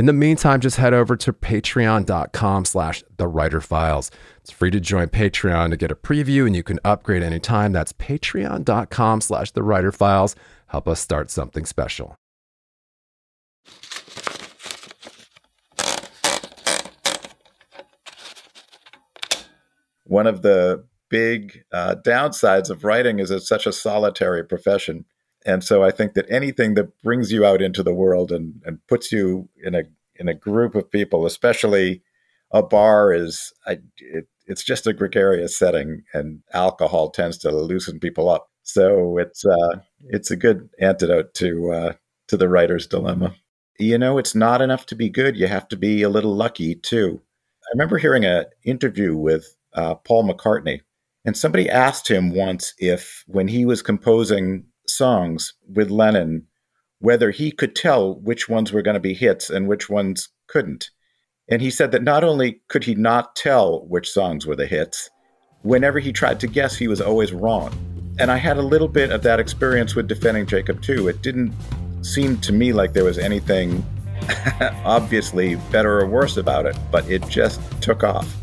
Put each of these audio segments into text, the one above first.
In the meantime, just head over to patreon.com slash the writer files. It's free to join Patreon to get a preview and you can upgrade anytime. That's patreon.com slash the writer files. Help us start something special. One of the big uh, downsides of writing is it's such a solitary profession. And so I think that anything that brings you out into the world and, and puts you in a in a group of people, especially a bar, is I, it, it's just a gregarious setting, and alcohol tends to loosen people up. So it's uh, it's a good antidote to uh, to the writer's dilemma. You know, it's not enough to be good; you have to be a little lucky too. I remember hearing an interview with uh, Paul McCartney, and somebody asked him once if, when he was composing songs with Lennon, whether he could tell which ones were going to be hits and which ones couldn't. And he said that not only could he not tell which songs were the hits, whenever he tried to guess, he was always wrong. And I had a little bit of that experience with defending Jacob too. It didn't seem to me like there was anything obviously better or worse about it, but it just took off.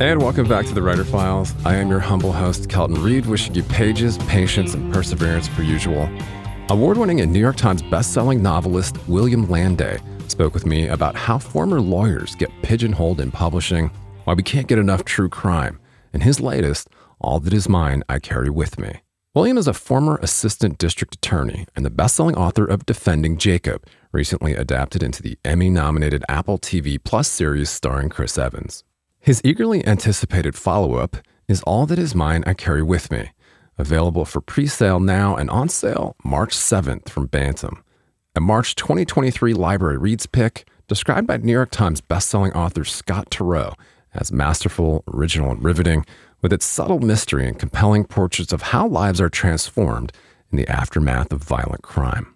And welcome back to the Writer Files. I am your humble host, Kelton Reid, wishing you pages, patience, and perseverance per usual. Award winning and New York Times bestselling novelist William Landay spoke with me about how former lawyers get pigeonholed in publishing, why we can't get enough true crime, and his latest, All That Is Mine, I Carry With Me. William is a former assistant district attorney and the bestselling author of Defending Jacob, recently adapted into the Emmy nominated Apple TV Plus series starring Chris Evans. His eagerly anticipated follow up is All That Is Mine I Carry With Me, available for pre sale now and on sale March 7th from Bantam. A March 2023 LibraryReads pick described by New York Times bestselling author Scott Turow as masterful, original, and riveting, with its subtle mystery and compelling portraits of how lives are transformed in the aftermath of violent crime.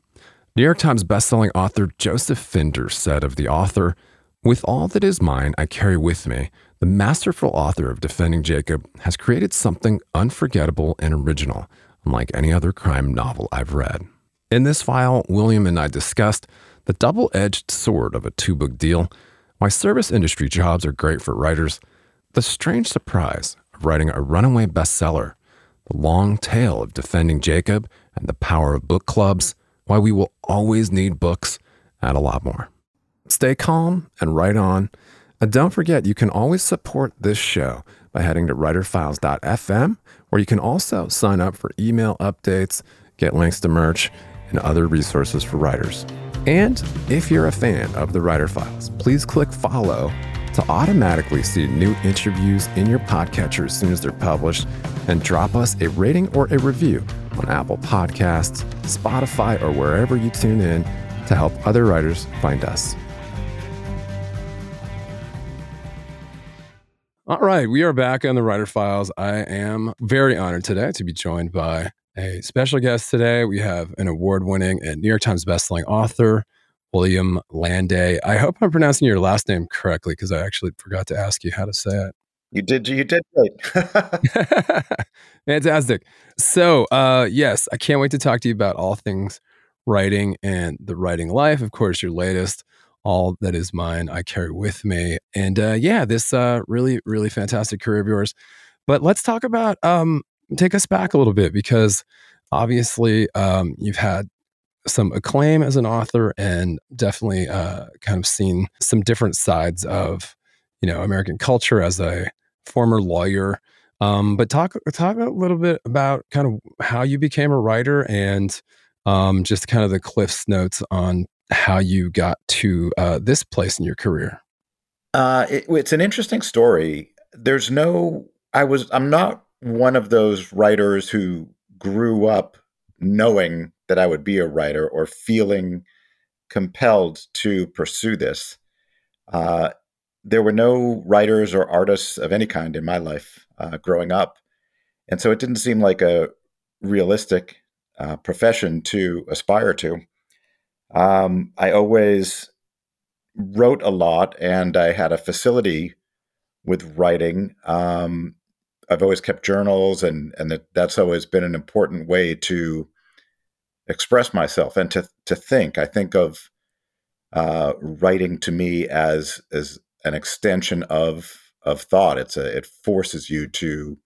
New York Times bestselling author Joseph Finder said of the author, With all that is mine, I carry with me the masterful author of Defending Jacob has created something unforgettable and original, unlike any other crime novel I've read. In this file, William and I discussed the double edged sword of a two book deal, why service industry jobs are great for writers, the strange surprise of writing a runaway bestseller, the long tail of defending Jacob and the power of book clubs, why we will always need books, and a lot more. Stay calm and write on and don't forget, you can always support this show by heading to writerfiles.fm, where you can also sign up for email updates, get links to merch, and other resources for writers. And if you're a fan of the Writer Files, please click follow to automatically see new interviews in your podcatcher as soon as they're published, and drop us a rating or a review on Apple Podcasts, Spotify, or wherever you tune in to help other writers find us. All right, we are back on the Writer Files. I am very honored today to be joined by a special guest today. We have an award winning and New York Times bestselling author, William Landay. I hope I'm pronouncing your last name correctly because I actually forgot to ask you how to say it. You did. You did great. Fantastic. So, uh, yes, I can't wait to talk to you about all things writing and the writing life. Of course, your latest all that is mine I carry with me. And uh, yeah, this uh, really, really fantastic career of yours. But let's talk about, um, take us back a little bit because obviously um, you've had some acclaim as an author and definitely uh, kind of seen some different sides of you know American culture as a former lawyer. Um, but talk talk a little bit about kind of how you became a writer and um, just kind of the Cliff's notes on how you got to uh, this place in your career. Uh, it, it's an interesting story. There's no, I was, I'm not one of those writers who grew up knowing that I would be a writer or feeling compelled to pursue this. Uh, there were no writers or artists of any kind in my life uh, growing up. And so it didn't seem like a realistic uh, profession to aspire to. Um, I always wrote a lot and I had a facility with writing. Um, I've always kept journals, and, and that, that's always been an important way to express myself and to, to think. I think of uh, writing to me as, as an extension of of thought. It's a it forces you to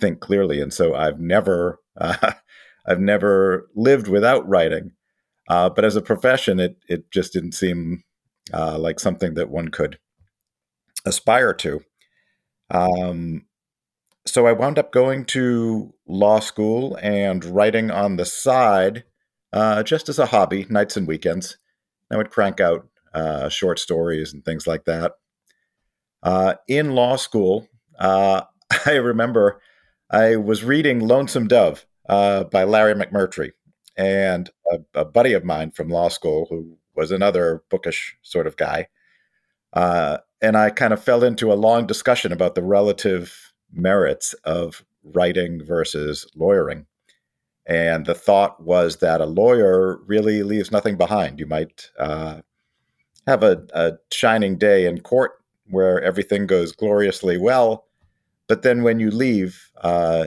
think clearly, and so I've never uh, I've never lived without writing. Uh, but as a profession, it it just didn't seem uh, like something that one could aspire to. Um, so I wound up going to law school and writing on the side, uh, just as a hobby, nights and weekends. I would crank out uh, short stories and things like that. Uh, in law school, uh, I remember I was reading Lonesome Dove by Larry McMurtry, and a, a, buddy of mine from law school who was another bookish sort of guy. Uh, and I kind of fell into a long discussion about the relative merits of writing versus lawyering. And the thought was that a lawyer really leaves nothing behind. You might uh, have a, a shining day in court where everything goes gloriously well, but then when you leave, uh,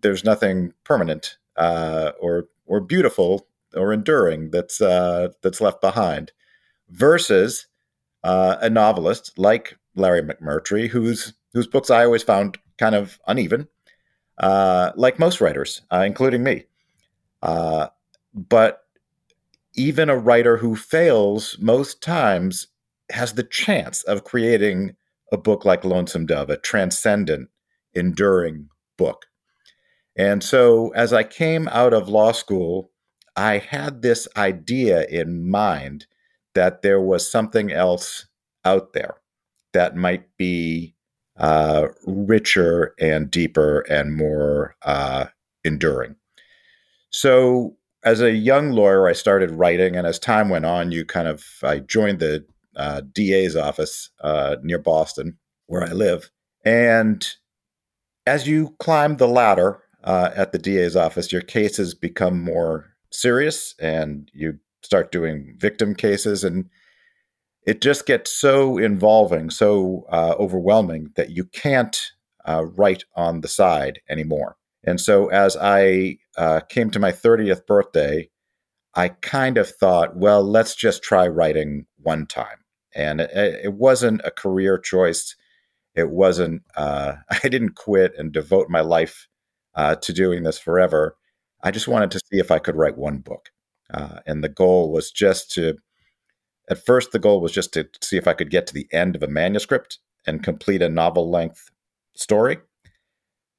there's nothing permanent uh, or or beautiful or enduring that's uh, that's left behind. Versus uh, a novelist like Larry McMurtry, whose whose books I always found kind of uneven, uh, like most writers, uh, including me. but even a writer who fails most times has the chance of creating a book like Lonesome Dove, a transcendent, enduring book. And so as I came out of law school, I had this idea in mind that there was something else out there that might be uh, richer and deeper and more uh, enduring. So, as a young lawyer, I started writing, and as time went on, you kind of I joined the uh, DA's office uh, near Boston, where I live. And as you climb the ladder uh, at the DA's office, your cases become more serious and you start doing victim cases. And it just gets so involving, so uh, overwhelming that you can't uh, write on the side anymore. And so as I uh, came to my 30th birthday, I kind of thought, well, let's just try writing one time and it, it wasn't a career choice. It wasn't. Uh, I didn't quit and devote my life uh, to doing this forever. I just wanted to see if I could write one book, uh, and the goal was just to. At first, the goal was just to see if I could get to the end of a manuscript and complete a novel-length story.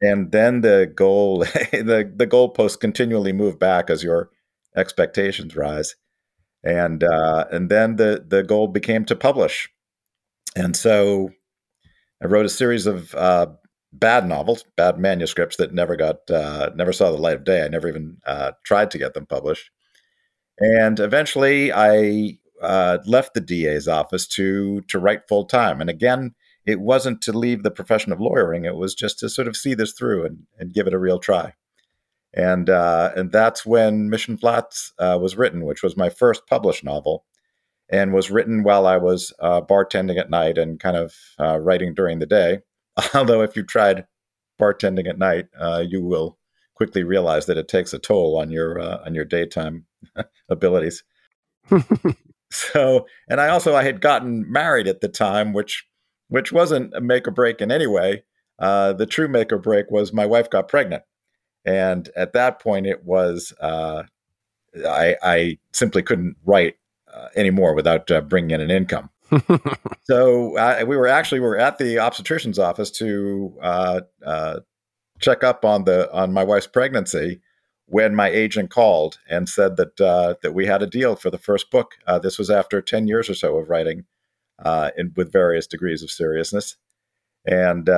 And then the goal, the the goalposts continually move back as your expectations rise and uh, and then the the goal became to publish, and so I wrote a series of uh, bad novels, bad manuscripts that never got uh, never saw the light of day. I never even uh, tried to get them published, and eventually I uh, left the DA's office to to write full time. And again, it wasn't to leave the profession of lawyering; it was just to sort of see this through and, and give it a real try and uh, and that's when Mission Flats uh, was written, which was my first published novel, and was written while I was uh, bartending at night and kind of writing during the day. Although, if you tried bartending at night, uh, you will quickly realize that it takes a toll on your uh, on your daytime abilities. so, and I also I had gotten married at the time, which which wasn't a make or break in any way. the true make or break was my wife got pregnant and at that point, it was uh, I, I, simply couldn't write uh, anymore without uh, bringing in an income. so uh, we were actually we were at the obstetrician's office to uh, uh, check up on the on my wife's pregnancy when my agent called and said that uh, that we had a deal for the first book. Uh, this was after ten years or so of writing, uh, in, with various degrees of seriousness, and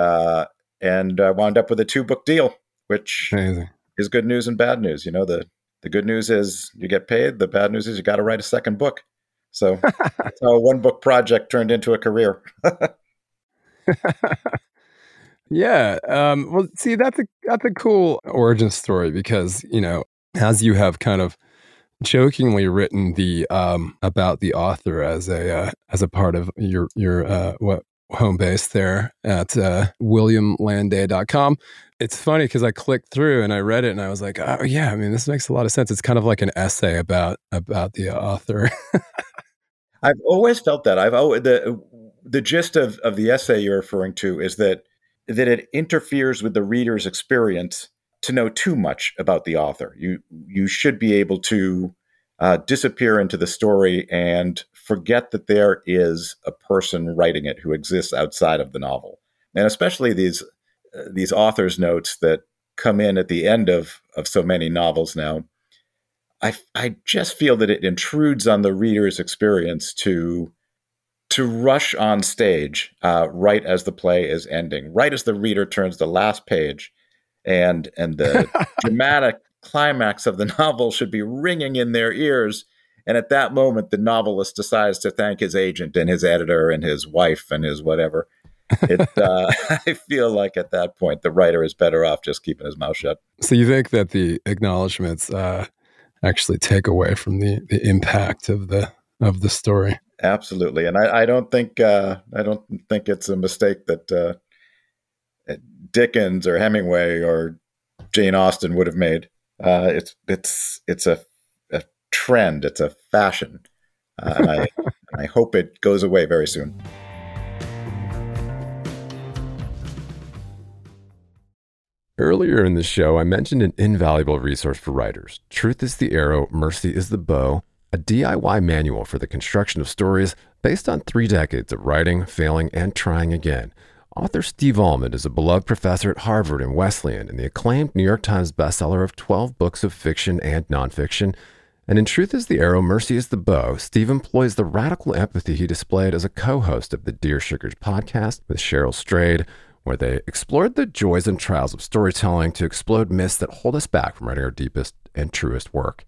and I wound up with a two book deal, which Amazing. is good news and bad news. You know the the good news is you get paid. The bad news is you got to write a second book. So one book project turned into a career. yeah. Um, well, see, that's a that's a cool origin story because you know, as you have kind of jokingly written the um, about the author as a uh, as a part of your your uh, what home base there at uh, williamlanday.com. It's funny because I clicked through and I read it and I was like, oh yeah, I mean this makes a lot of sense. It's kind of like an essay about about the author. I've always felt that. I've always, the the gist of, of the essay you're referring to is that that it interferes with the reader's experience to know too much about the author. You you should be able to uh, disappear into the story and forget that there is a person writing it who exists outside of the novel, and especially these uh, these authors' notes that come in at the end of of so many novels now I, I just feel that it intrudes on the reader's experience to to rush on stage uh, right as the play is ending, right as the reader turns the last page, and and the dramatic climax of the novel should be ringing in their ears. And at that moment, the novelist decides to thank his agent and his editor and his wife and his whatever. It, uh, I feel like at that point, the writer is better off just keeping his mouth shut. So you think that the acknowledgments uh, actually take away from the the impact of the of the story. Absolutely, and I, I don't think uh, I don't think it's a mistake that uh, Dickens or Hemingway or Jane Austen would have made. Uh, it's it's it's a, a trend. It's a fashion, uh, and I I hope it goes away very soon. Earlier in the show, I mentioned an invaluable resource for writers Truth is the Arrow, Mercy is the Bow, a DIY manual for the construction of stories based on three decades of writing, failing, and trying again. Author Steve Almond is a beloved professor at Harvard and Wesleyan and the acclaimed New York Times bestseller of 12 books of fiction and nonfiction. And in Truth is the Arrow, Mercy is the Bow, Steve employs the radical empathy he displayed as a co host of the Dear Sugars podcast with Cheryl Strayed where they explored the joys and trials of storytelling to explode myths that hold us back from writing our deepest and truest work.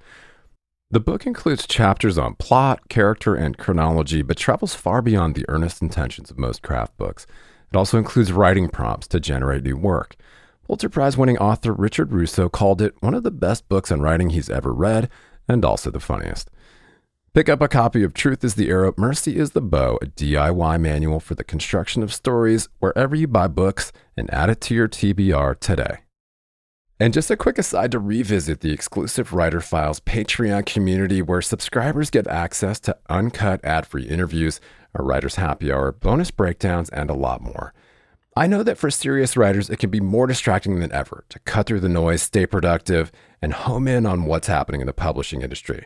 The book includes chapters on plot, character, and chronology, but travels far beyond the earnest intentions of most craft books. It also includes writing prompts to generate new work. Pulitzer Prize winning author Richard Russo called it one of the best books on writing he's ever read, and also the funniest. Pick up a copy of Truth is the Arrow, Mercy is the Bow, a DIY manual for the construction of stories wherever you buy books, and add it to your TBR today. And just a quick aside to revisit the exclusive Writer Files Patreon community where subscribers get access to uncut ad free interviews, a writer's happy hour, bonus breakdowns, and a lot more. I know that for serious writers, it can be more distracting than ever to cut through the noise, stay productive, and home in on what's happening in the publishing industry.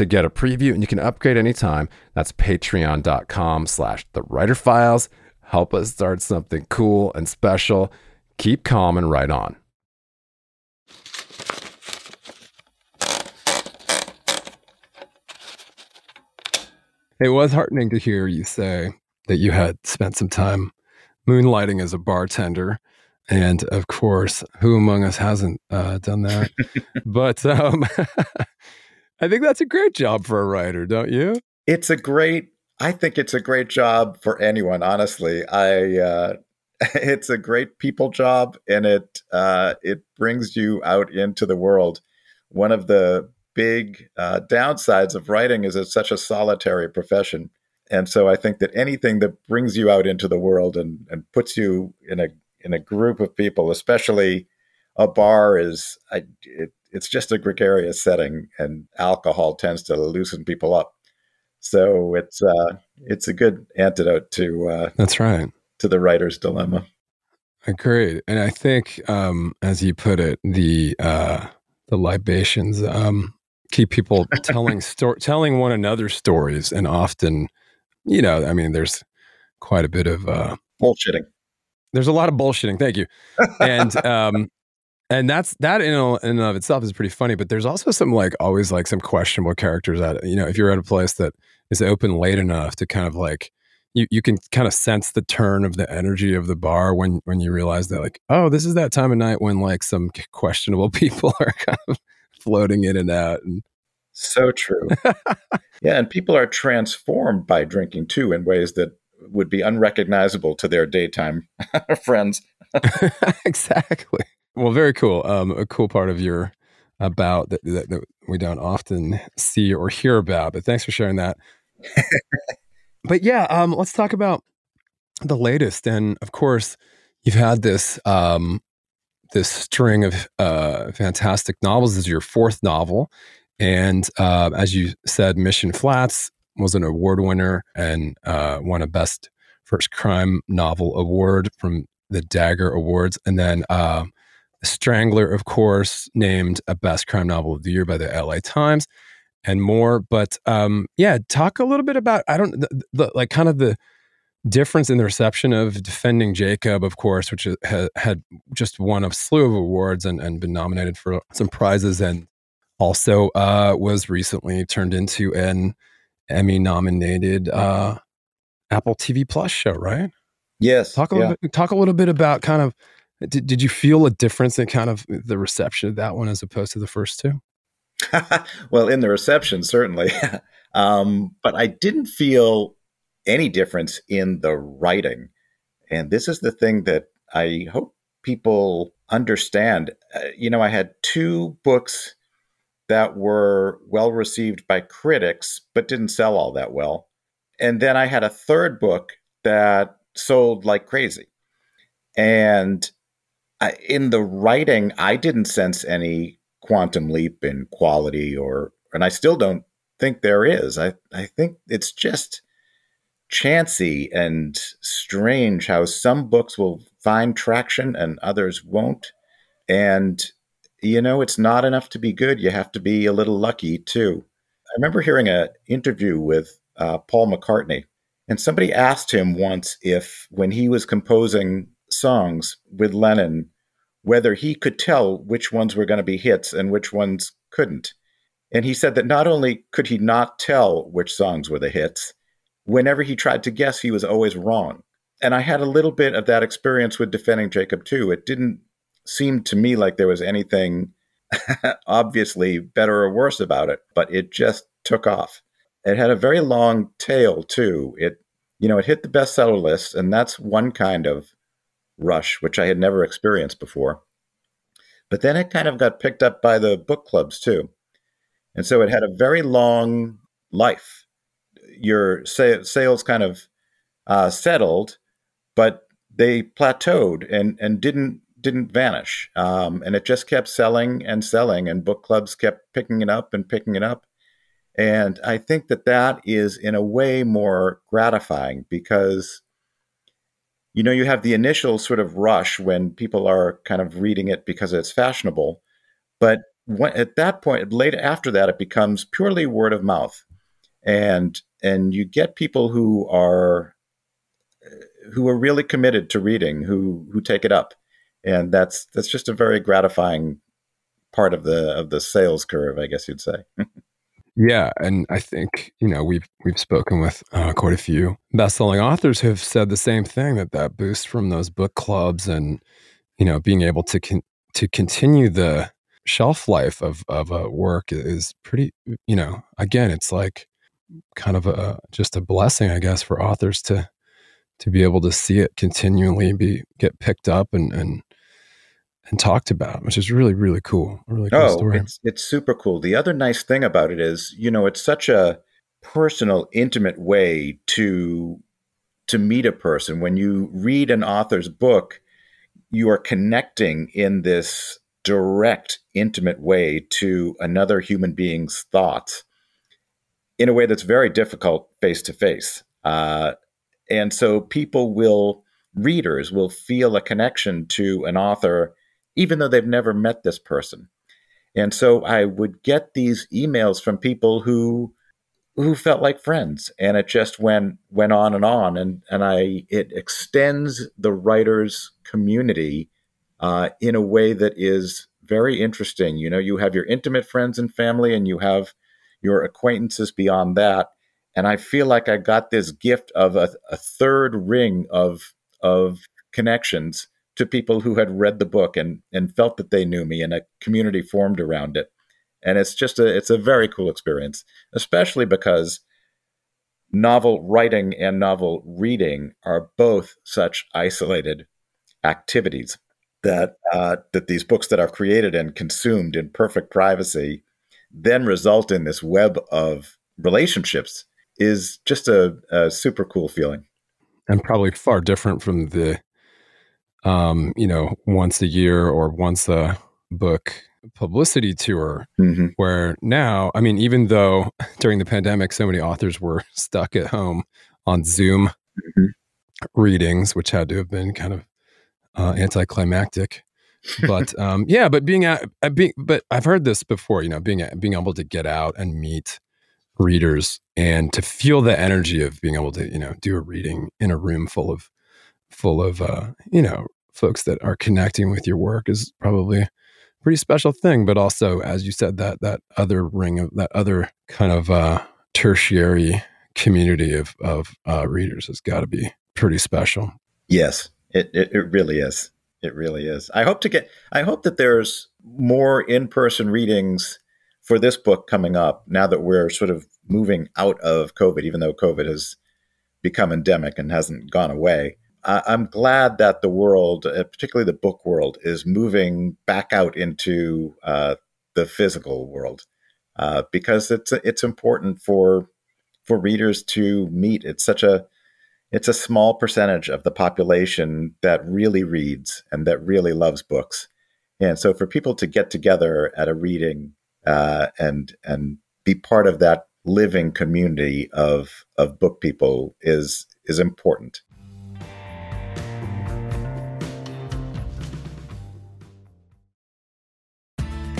to get a preview and you can upgrade anytime. That's patreon.com slash the writer files. Help us start something cool and special. Keep calm and write on. It was heartening to hear you say that you had spent some time moonlighting as a bartender. And of course, who among us hasn't uh, done that? but um, I think that's a great job for a writer, don't you? It's a great. I think it's a great job for anyone. Honestly, I. Uh, it's a great people job, and it uh, it brings you out into the world. One of the big uh, downsides of writing is it's such a solitary profession, And so I think that anything that brings you out into the world and, and puts you in a in a group of people, especially a bar, is I, it, it's just a gregarious setting, and alcohol tends to loosen people up. So it's uh, it's a good antidote to uh, that's right to the writer's dilemma. Agreed, and I think, um, as you put it, the uh, the libations um, keep people telling sto- telling one another stories, and often, you know, I mean, there's quite a bit of uh, bullshitting. There's a lot of bullshitting. Thank you, and um, and that's that in, in and of itself is pretty funny. But there's also some like always like some questionable characters that you know if you're at a place that is open late enough to kind of like you, you can kind of sense the turn of the energy of the bar when when you realize that like oh this is that time of night when like some questionable people are kind of floating in and out and so true yeah and people are transformed by drinking too in ways that would be unrecognizable to their daytime friends exactly well very cool um, a cool part of your about that, that, that we don't often see or hear about but thanks for sharing that but yeah, um, let's talk about the latest. And of course, you've had this um, this string of uh, fantastic novels. This is your fourth novel, and uh, as you said, Mission Flats was an award winner and uh, won a Best First Crime Novel award from the Dagger Awards, and then uh, Strangler, of course, named a Best Crime Novel of the Year by the LA Times and more. But um, yeah, talk a little bit about I don't the, the, like kind of the difference in the reception of defending Jacob, of course, which ha, had just won a slew of awards and, and been nominated for some prizes, and also uh, was recently turned into an Emmy nominated uh, Apple TV Plus show, right? Yes. Talk a yeah. little bit, talk a little bit about kind of did, did you feel a difference in kind of the reception of that one as opposed to the first two? well, in the reception, certainly. um, but I didn't feel any difference in the writing. And this is the thing that I hope people understand. Uh, you know, I had two books that were well received by critics, but didn't sell all that well. And then I had a third book that sold like crazy. And I, in the writing, I didn't sense any quantum leap in quality or and I still don't think there is. I, I think it's just chancy and strange how some books will find traction and others won't. And, you know, it's not enough to be good. You have to be a little lucky too. I remember hearing an interview with uh, Paul McCartney, and somebody asked him once if, when he was composing songs with Lennon, whether he could tell which ones were going to be hits and which ones couldn't. And he said that not only could he not tell which songs were the hits, whenever he tried to guess, he was always wrong. And I had a little bit of that experience with defending Jacob too. It didn't seem to me like there was anything obviously better or worse about it, but it just took off. It had a very long tail too. It, you know, it hit the bestseller list, and that's one kind of rush, which I had never experienced before. But then it kind of got picked up by the book clubs too. And so it had a very long life. Your sa- sales kind of uh, settled, but they plateaued and, and didn't didn't vanish. Um, and it just kept selling and selling, and book clubs kept picking it up and picking it up. And I think that that is in a way more gratifying because you know, you have the initial sort of rush when people are kind of reading it because it's fashionable. But when, at that point, late after that, it becomes purely word of mouth. And and you get people who are uh, who are really committed to reading, who who take it up. And that's that's just a very gratifying part of the of the sales curve, I guess you'd say. Yeah, and I think you know we've we've spoken with uh, quite a few best-selling authors who have said the same thing that that boost from those book clubs and you know being able to con- to continue the shelf life of of a work is pretty you know again it's like kind of a just a blessing I guess for authors to to be able to see it continually be get picked up and and and talked about, which is really, really cool. A really cool oh, story. It's, it's super cool. The other nice thing about it is, you know, it's such a personal, intimate way to to meet a person. When you read an author's book, you are connecting in this direct, intimate way to another human being's thoughts in a way that's very difficult face to face. And so people will, readers will feel a connection to an author, even though they've never met this person. And so I would get these emails from people who who felt like friends and it just went went on and on and and i it extends the writers community uh, in a way that is very interesting you know you have your intimate friends and family and you have your acquaintances beyond that and i feel like i got this gift of a, a third ring of of connections to people who had read the book and and felt that they knew me and a community formed around it. And it's just a it's a very cool experience especially because novel writing and novel reading are both such isolated activities that uh, that these books that are created and consumed in perfect privacy then result in this web of relationships is just a, a super cool feeling. And probably far different from the um, you know once a year or once a book publicity tour mm-hmm. where now, I mean, even though during the pandemic, so many authors were stuck at home on Zoom mm-hmm. readings, which had to have been kind of uh, anticlimactic. But um, yeah, but being at, being, but I've heard this before, you know, being being able to get out and meet readers and to feel the energy of being able to, you know, do a reading in a room full of full of uh, you know, folks that are connecting with your work is probably pretty special thing. But also, as you said, that that other ring of that other kind of uh, tertiary community of of uh, readers has got to be pretty special. Yes, it, it it really is. It really is. I hope to get. I hope that there's more in person readings for this book coming up now that we're sort of moving out of COVID, even though COVID has become endemic and hasn't gone away. I'm glad that the world, uh, particularly the book world, is moving back out into uh, the physical world uh, because it's it's important for for readers to meet. It's such a it's a small percentage of the population that really reads and that really loves books, and so for people to get together at a reading uh, and and be part of that living community of of book people is is important.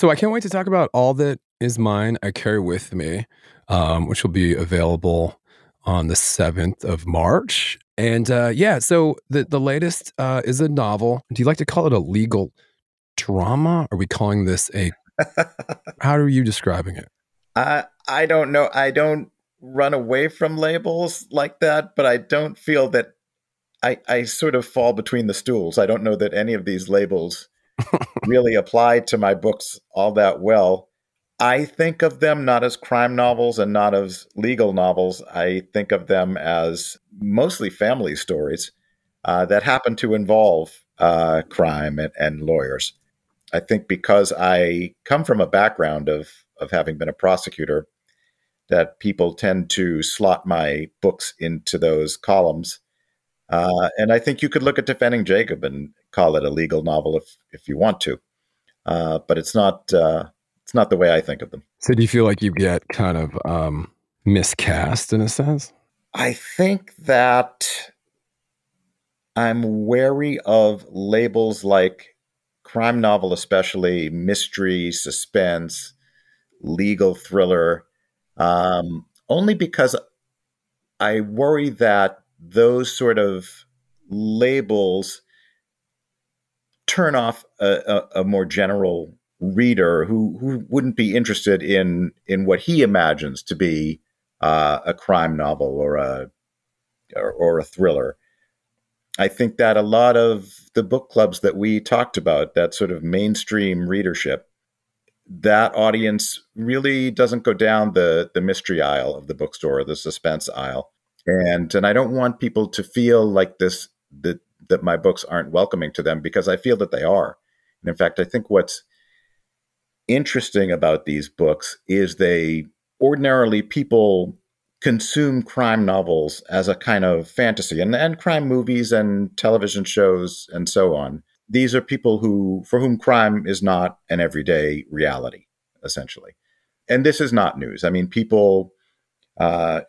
So I can't wait to talk about all that is mine. I carry with me, um, which will be available on the seventh of March. And uh, yeah, so the the latest uh, is a novel. Do you like to call it a legal drama? Are we calling this a? how are you describing it? I I don't know. I don't run away from labels like that, but I don't feel that I I sort of fall between the stools. I don't know that any of these labels really apply to my books all that well. I think of them not as crime novels and not as legal novels. I think of them as mostly family stories uh, that happen to involve uh, crime and, and, lawyers. I think because I come from a background of of having been a prosecutor, that people tend to slot my books into those columns. Uh, and I think you could look at Defending Jacob and call it a legal novel if if you want to, uh, but it's not uh, it's not the way I think of them. So do you feel like you get kind of um, miscast in a sense? I think that I'm wary of labels like crime novel, especially mystery, suspense, legal thriller, um, only because I worry that those sort of labels turn off a, a, a more general reader who who wouldn't be interested in in what he imagines to be uh, a crime novel or a or, or, a thriller. I think that a lot of the book clubs that we talked about, that sort of mainstream readership, that audience really doesn't go down the the mystery aisle of the bookstore, the suspense aisle, and and I don't want people to feel like this that that my books aren't welcoming to them because I feel that they are. And in fact, I think what's interesting about these books is they ordinarily people consume crime novels as a kind of fantasy and, and crime movies and television shows and so on. These are people who for whom crime is not an everyday reality, essentially. And this is not news. I mean, people, uh,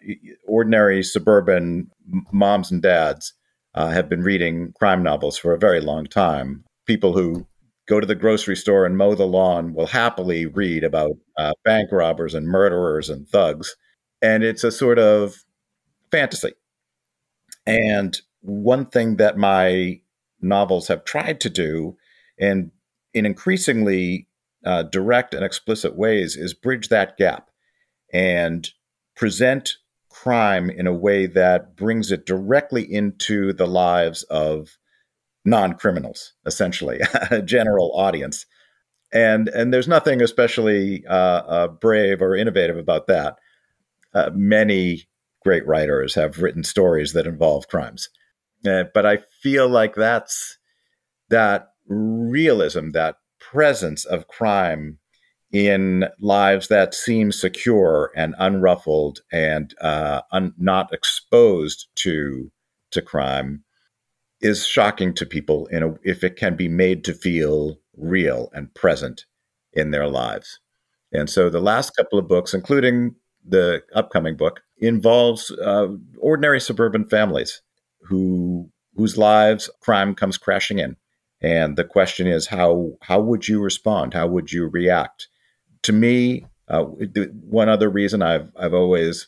ordinary suburban moms and dads, uh, have been reading crime novels for a very long time. People who go to the grocery store and mow the lawn will happily read about uh, bank robbers and murderers and thugs. And it's a sort of fantasy. And one thing that my novels have tried to do, and in increasingly uh, direct and explicit ways, is bridge that gap and present crime in a way that brings it directly into the lives of non criminals, essentially, a general audience. And, and there's nothing especially uh, uh, brave or innovative about that. Uh, many great writers have written stories that involve crimes. Uh, but I feel like that's that realism, that presence of crime in lives that seem secure and unruffled and uh, un- not exposed to to crime is shocking to people in a, if it can be made to feel real and present in their lives. And so the last couple of books, including the upcoming book, involves uh, ordinary suburban families who whose lives crime comes crashing in. And the question is how how would you respond? How would you react? To me, uh, one other reason I've I've always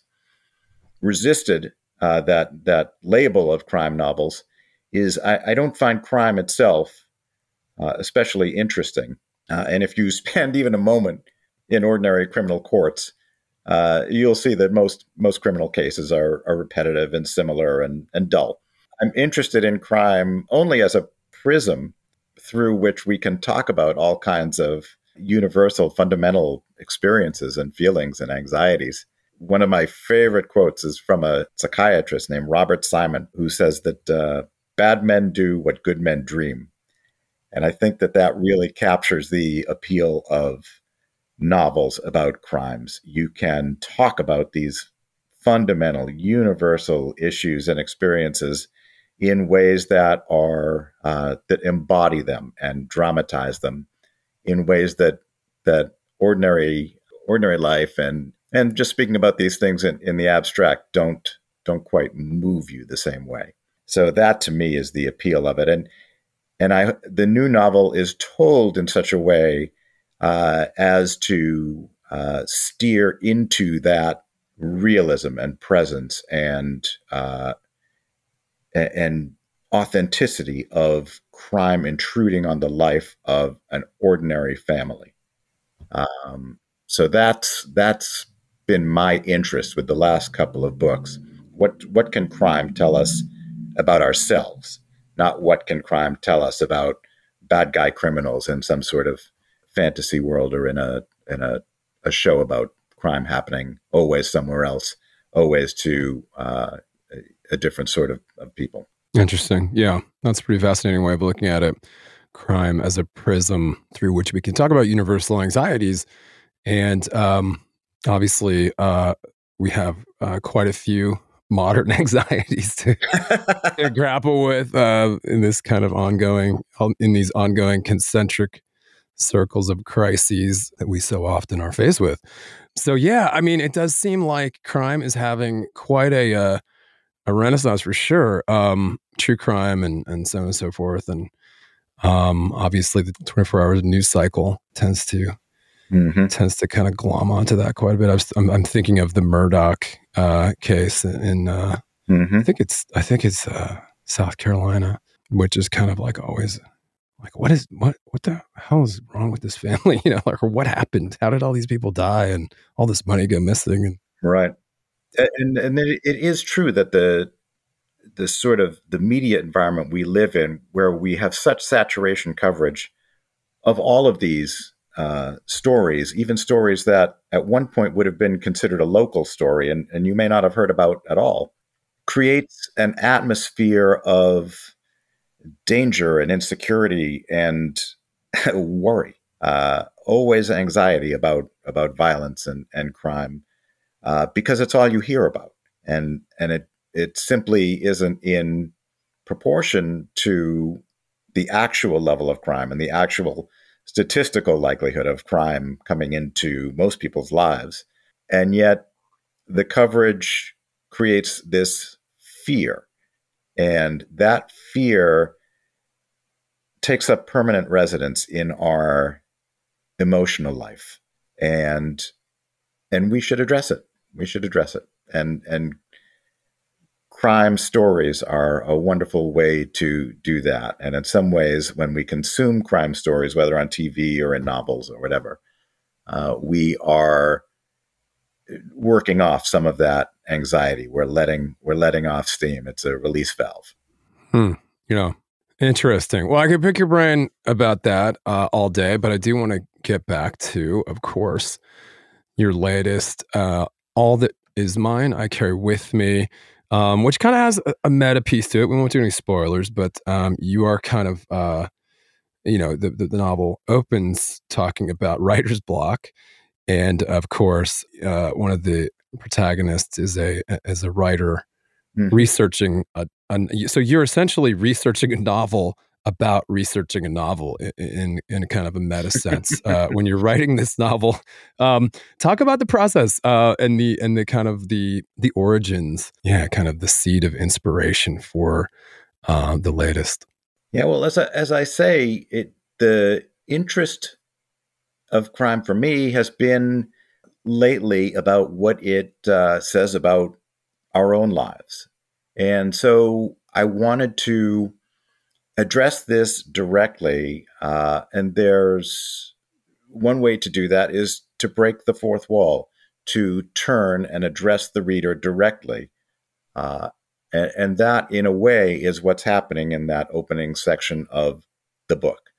resisted uh, that that label of crime novels is I, I don't find crime itself uh, especially interesting. Uh, and if you spend even a moment in ordinary criminal courts, uh, you'll see that most most criminal cases are, are repetitive and similar and, and dull. I'm interested in crime only as a prism through which we can talk about all kinds of universal fundamental experiences and feelings and anxieties. One of my favorite quotes is from a psychiatrist named Robert Simon, who says that uh, bad men do what good men dream. And I think that that really captures the appeal of novels about crimes. You can talk about these fundamental, universal issues and experiences in ways that are uh, that embody them and dramatize them in ways that that ordinary ordinary life and and just speaking about these things in, in the abstract don't don't quite move you the same way. So that to me is the appeal of it. And and I the new novel is told in such a way uh, as to uh, steer into that realism and presence and uh, and authenticity of crime intruding on the life of an ordinary family. Um, so that's that's been my interest with the last couple of books. What what can crime tell us about ourselves, not what can crime tell us about bad guy criminals in some sort of fantasy world or in a in a, a show about crime happening always somewhere else, always to uh, a, different sort of, of people. Interesting. Yeah, that's a pretty fascinating way of looking at it. Crime as a prism through which we can talk about universal anxieties. And um, obviously, uh, we have uh, quite a few modern anxieties to, to grapple with uh, in this kind of ongoing, in these ongoing concentric circles of crises that we so often are faced with. So yeah, I mean, it does seem like crime is having quite a uh, a renaissance for sure. Um, true crime and and so on and so forth, and um, obviously the 24 hours news cycle tends to mm-hmm. tends to kind of glom onto that quite a bit. I was, I'm, I'm thinking of the Murdaugh uh, case in uh, mm-hmm. I think it's I think it's uh, South Carolina, which is kind of like always like what is what what the hell is wrong with this family? You know, like what happened? How did all these people die and all this money go missing? And right, and and it, is true that the the sort of the media environment we live in, where we have such saturation coverage of all of these uh, stories, even stories that at one point would have been considered a local story and, and you may not have heard about at all, creates an atmosphere of danger and insecurity and worry. Uh, always anxiety about about violence and and crime uh, because it's all you hear about, and and it it simply isn't in proportion to the actual level of crime and the actual statistical likelihood of crime coming into most people's lives. And yet, the coverage creates this fear. And that fear takes up permanent residence in our emotional life. And and we should address it. We should address it. And and crime stories are a wonderful way to do that. And in some ways, when we consume crime stories, whether on TV or in novels or whatever, uh, we are working off some of that anxiety. We're letting we're letting off steam. It's a release valve. Hmm. You know, interesting. Well, I could pick your brain about that uh, all day, but I do want to get back to, of course, your latest. Uh, all that is mine. I carry with me um, which kind of has a, a, meta piece to it. We won't do any spoilers, but um, you are kind of, uh, you know, the, the, the, novel opens talking about writer's block, and of course, uh, one of the protagonists is a is a writer mm-hmm. researching a, a, so you're essentially researching a novel about researching a novel in in, in kind of a meta sense uh, when you're writing this novel. Um, talk about the process uh, and the and the kind of the the origins. Yeah, kind of the seed of inspiration for uh, the latest. Yeah, well, as I, as I say, it the interest of crime for me has been lately about what it uh, says about our own lives, and so I wanted to address this directly. Uh, and there's one way to do that is to break the fourth wall, to turn and address the reader directly. Uh, and, and, that, in a way, is what's happening in that opening section of the book.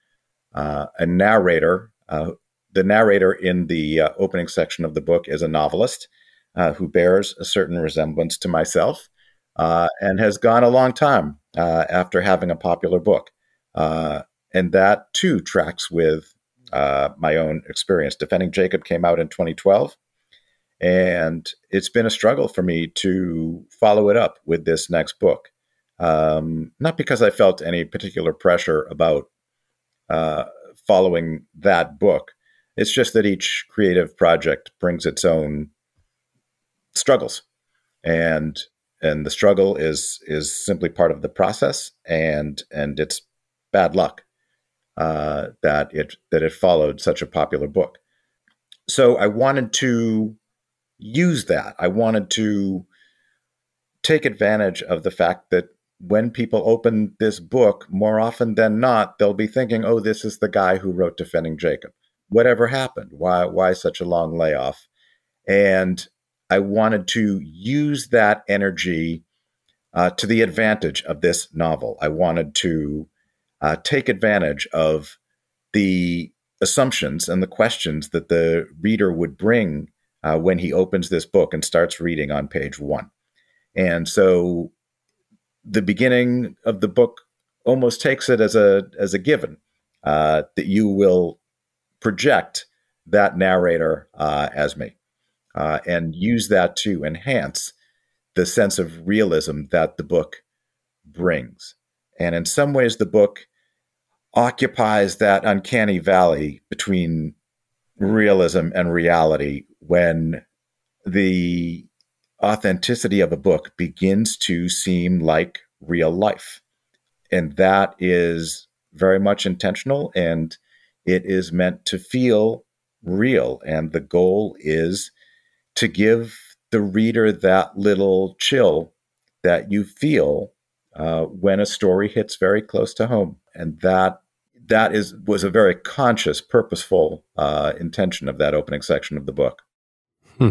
Uh, a narrator, uh, the narrator in the uh, opening section of the book is a novelist uh, who bears a certain resemblance to myself and has gone a long time uh, after having a popular book. Uh, and that too tracks with uh, my own experience. Defending Jacob came out in 2012. And it's been a struggle for me to follow it up with this next book. Um, not because I felt any particular pressure about uh, following that book. It's just that each creative project brings its own struggles. And and the struggle is is simply part of the process, and and it's bad luck uh, that it that it followed such a popular book. So I wanted to use that. I wanted to take advantage of the fact that when people open this book, more often than not, they'll be thinking, "Oh, this is the guy who wrote Defending Jacob." Whatever happened? Why why such a long layoff? And I wanted to use that energy uh, to the advantage of this novel. I wanted to uh, take advantage of the assumptions and the questions that the reader would bring uh, when he opens this book and starts reading on page one. And so the beginning of the book almost takes it as a as a given uh, that you will project that narrator uh, as me uh, and use that to enhance the sense of realism that the book brings. And in some ways, the book occupies that uncanny valley between realism and reality when the authenticity of a book begins to seem like real life. And that is very much intentional and it is meant to feel real. And the goal is to give the reader that little chill that you feel uh, when a story hits very close to home. And that that is was a very conscious, purposeful uh, intention of that opening section of the book. Hmm.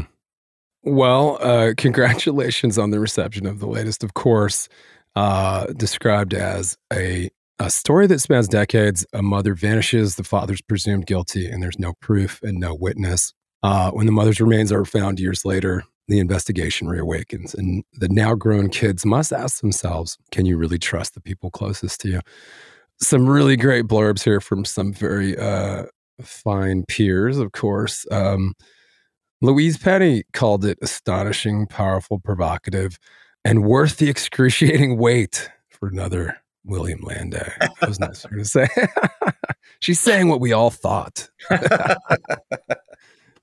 Well, uh, congratulations on the reception of the latest, of course, uh, described as a a story that spans decades. A mother vanishes, the father's presumed guilty, and there's no proof and no witness. Uh, when the mother's remains are found years later, the investigation reawakens, and the now grown kids must ask themselves Can you really trust the people closest to you? Some really great blurbs here from some very uh, fine peers, of course. Um, Louise Penny called it astonishing, powerful, provocative, and worth the excruciating wait for another William Landay. That was nice her to say. She's saying what we all thought.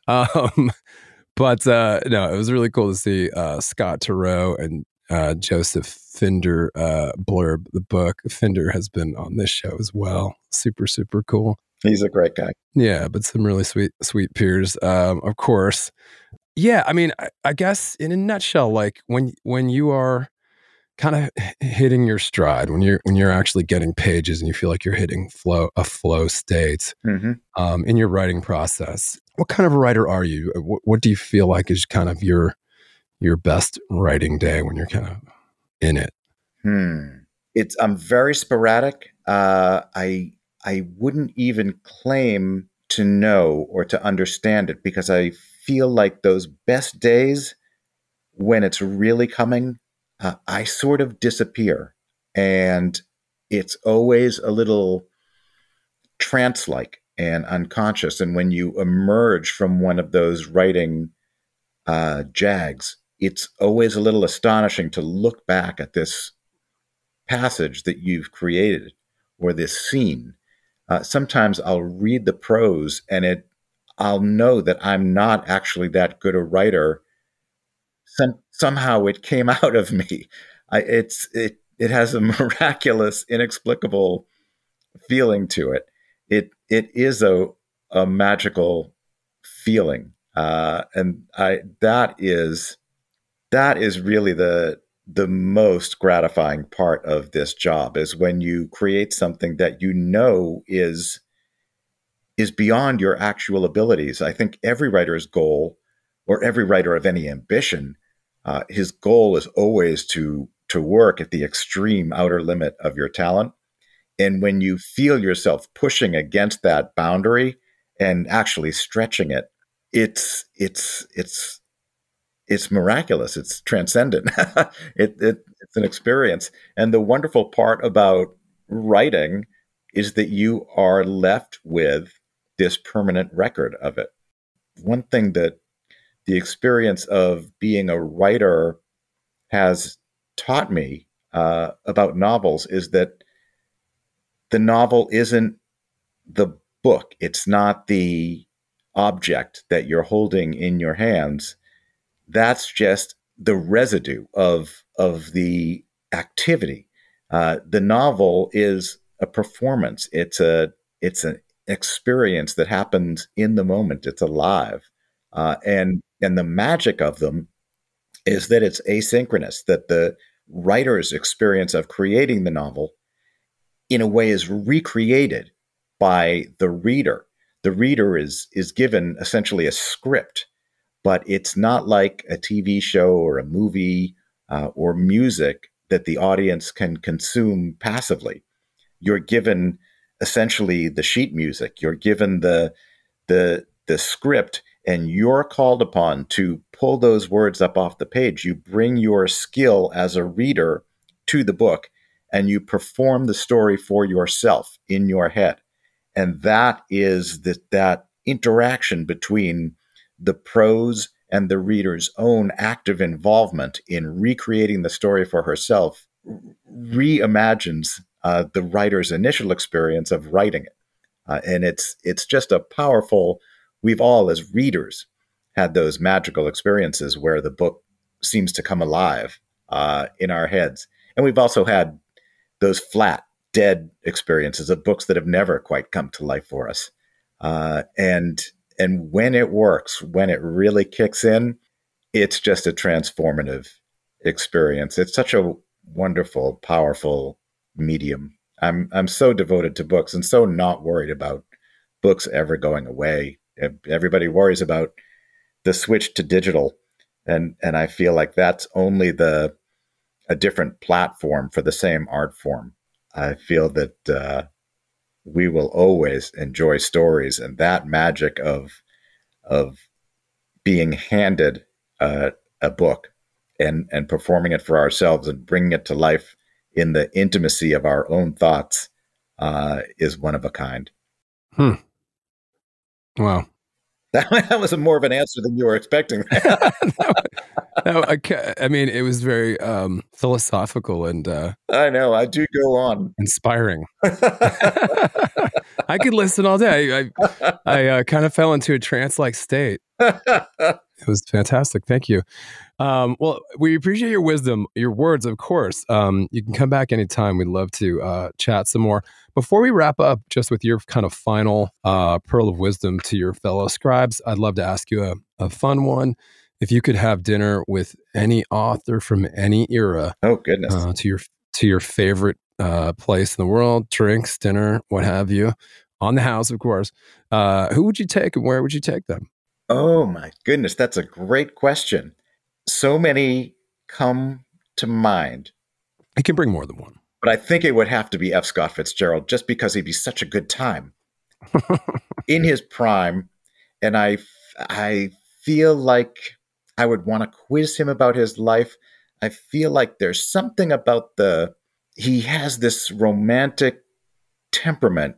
um, but uh, no, it was really cool to see uh, Scott Turow and uh, Joseph Finder uh, blurb the book. Finder has been on this show as well. Super, super cool. He's a great guy. Yeah, but some really sweet, sweet peers, um, of course. Yeah, I mean, I, I guess in a nutshell, like when when you are kind of hitting your stride when you're when you're actually getting pages and you feel like you're hitting flow a flow state mm-hmm. um, in your writing process. What kind of a writer are you? What, what, do you feel like is kind of your your best writing day when you're kind of in it? Hmm. It's i'm very sporadic. Uh, i i wouldn't even claim to know or to understand it because i feel like those best days when it's really coming uh, I sort of disappear. And it's always a little trance like and unconscious. And when you emerge from one of those writing uh, jags, it's always a little astonishing to look back at this passage that you've created or this scene. Uh, sometimes I'll read the prose and it I'll know that I'm not actually that good a writer some, somehow it came out of me. I, it's it it has a miraculous, inexplicable feeling to it. It it is a a magical feeling, uh, and I that is that is really the the most gratifying part of this job is when you create something that you know is is beyond your actual abilities. I think every writer's goal or every writer of any ambition, uh, his goal is always to to work at the extreme outer limit of your talent. And when you feel yourself pushing against that boundary and actually stretching it, it's it's it's it's miraculous. It's transcendent. it, it, it's an experience. And the wonderful part about writing is that you are left with this permanent record of it. One thing that the experience of being a writer has taught me uh, about novels is that the novel isn't the book, it's not the object that you're holding in your hands. That's just the residue of of the activity. Uh, the novel is a performance. It's a it's an experience that happens in the moment. It's alive, uh, and and the magic of them is that it's asynchronous, that the writer's experience of creating the novel, in a way, is recreated by the reader. The reader is, is given essentially a script, but it's not like a TV show or a movie uh, or music that the audience can consume passively. You're given essentially the sheet music. You're given the the the script and you're called upon to pull those words up off the page. You bring your skill as a reader to the book and you perform the story for yourself in your head. And that is the, that interaction between the prose and the reader's own active involvement in recreating the story for herself reimagines uh, the writer's initial experience of writing it. Uh, and it's it's just a powerful. We've all, as readers, had those magical experiences where the book seems to come alive uh, in our heads, and we've also had those flat, dead experiences of books that have never quite come to life for us. Uh, and and when it works, when it really kicks in, it's just a transformative experience. It's such a wonderful, powerful medium. I'm I'm so devoted to books and so not worried about books ever going away. Everybody worries about the switch to digital, and and I feel like that's only the a different platform for the same art form. I feel that uh, we will always enjoy stories and that magic of of being handed a book and and performing it for ourselves and bringing it to life in the intimacy of our own thoughts uh, is one of a kind. Hmm. Wow. That, that was a more of an answer than you were expecting. no, I, I, mean, it was very um, philosophical and. Uh, I know. I do go on. Inspiring. I could listen all day. I, I, I uh, kind of fell into a trance like state. It was fantastic. Thank you. Um, well, we appreciate your wisdom, your words, of course. Um, you can come back anytime. We'd love to uh, chat some more. Before we wrap up, just with your kind of final uh, pearl of wisdom to your fellow scribes, I'd love to ask you a, a fun one. If you could have dinner with any author from any era, oh goodness, uh, to your to your favorite uh, place in the world, drinks, dinner, what have you, on the house, of course. Uh, who would you take, and where would you take them? Oh my goodness, that's a great question. So many come to mind. I can bring more than one. But I think it would have to be F. Scott Fitzgerald just because he'd be such a good time in his prime. And I, I feel like I would want to quiz him about his life. I feel like there's something about the, he has this romantic temperament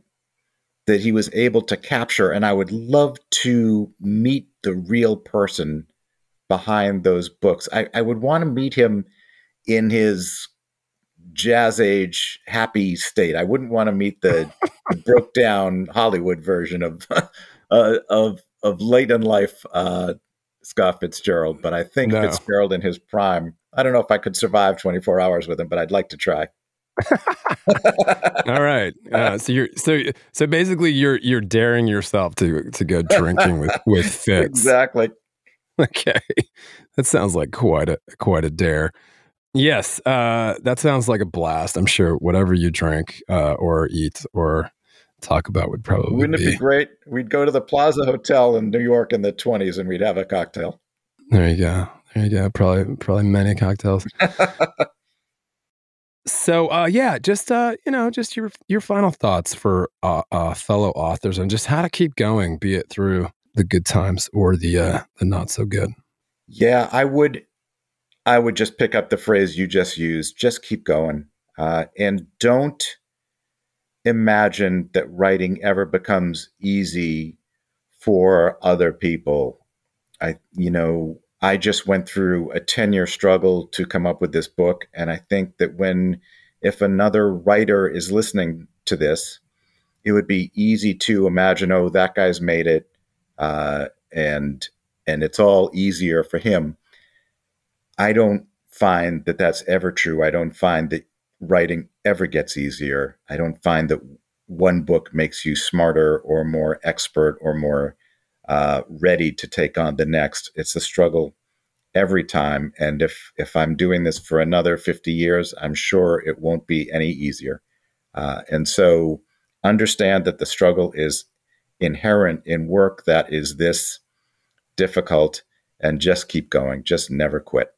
that he was able to capture. And I would love to meet the real person behind those books. I, I would want to meet him in his jazz age happy state. I wouldn't want to meet the, the broke down Hollywood version of uh, of of late in life uh, Scott Fitzgerald. But I think no. Fitzgerald in his prime. I don't know if I could survive 24 hours with him, but I'd like to try. All right. Uh, so you're so so basically you're you're daring yourself to to go drinking with with Fitz. Exactly. Okay. That sounds like quite a quite a dare. Yes, uh, that sounds like a blast. I'm sure whatever you drink uh, or eat or talk about would probably wouldn't be. it be great? We'd go to the Plaza Hotel in New York in the 20s and we'd have a cocktail. There you go. There you go. Probably probably many cocktails. So uh, yeah, just uh, you know, just your your final thoughts for uh, uh, fellow authors and just how to keep going, be it through the good times or the uh, the not so good. Yeah, I would I would just pick up the phrase you just used. Just keep going, uh, and don't imagine that writing ever becomes easy for other people. I, you know, I just went through a 10 year struggle to come up with this book. And I think that when, if another writer is listening to this, it would be easy to imagine, oh, that guy's made it. Uh, and, and it's all easier for him. I don't find that that's ever true. I don't find that writing ever gets easier. I don't find that one book makes you smarter or more expert or more uh, ready to take on the next. It's a struggle every time, and if if I'm doing this for another 50 years, I'm sure it won't be any easier. Uh, and so, understand that the struggle is inherent in work that is this difficult, and just keep going. Just never quit.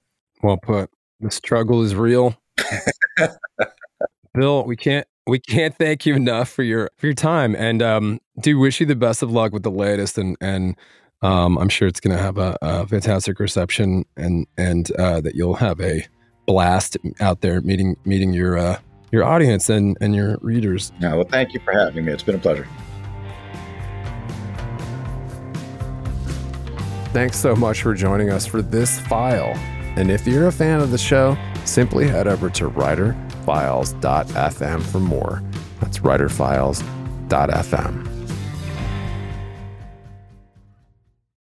Well put. The struggle is real. Bill, we can't we can't thank you enough for your for your time and um do wish you the best of luck with the latest and and um i'm sure it's going to have a, a, fantastic reception and and uh that you'll have a blast out there meeting meeting your uh your audience and and your readers. Yeah well thank you for having me. It's been a pleasure. Thanks so much for joining us for this file. And if you're a fan of the show simply head over to writer writerfiles.fm for more. That's writerfiles.fm.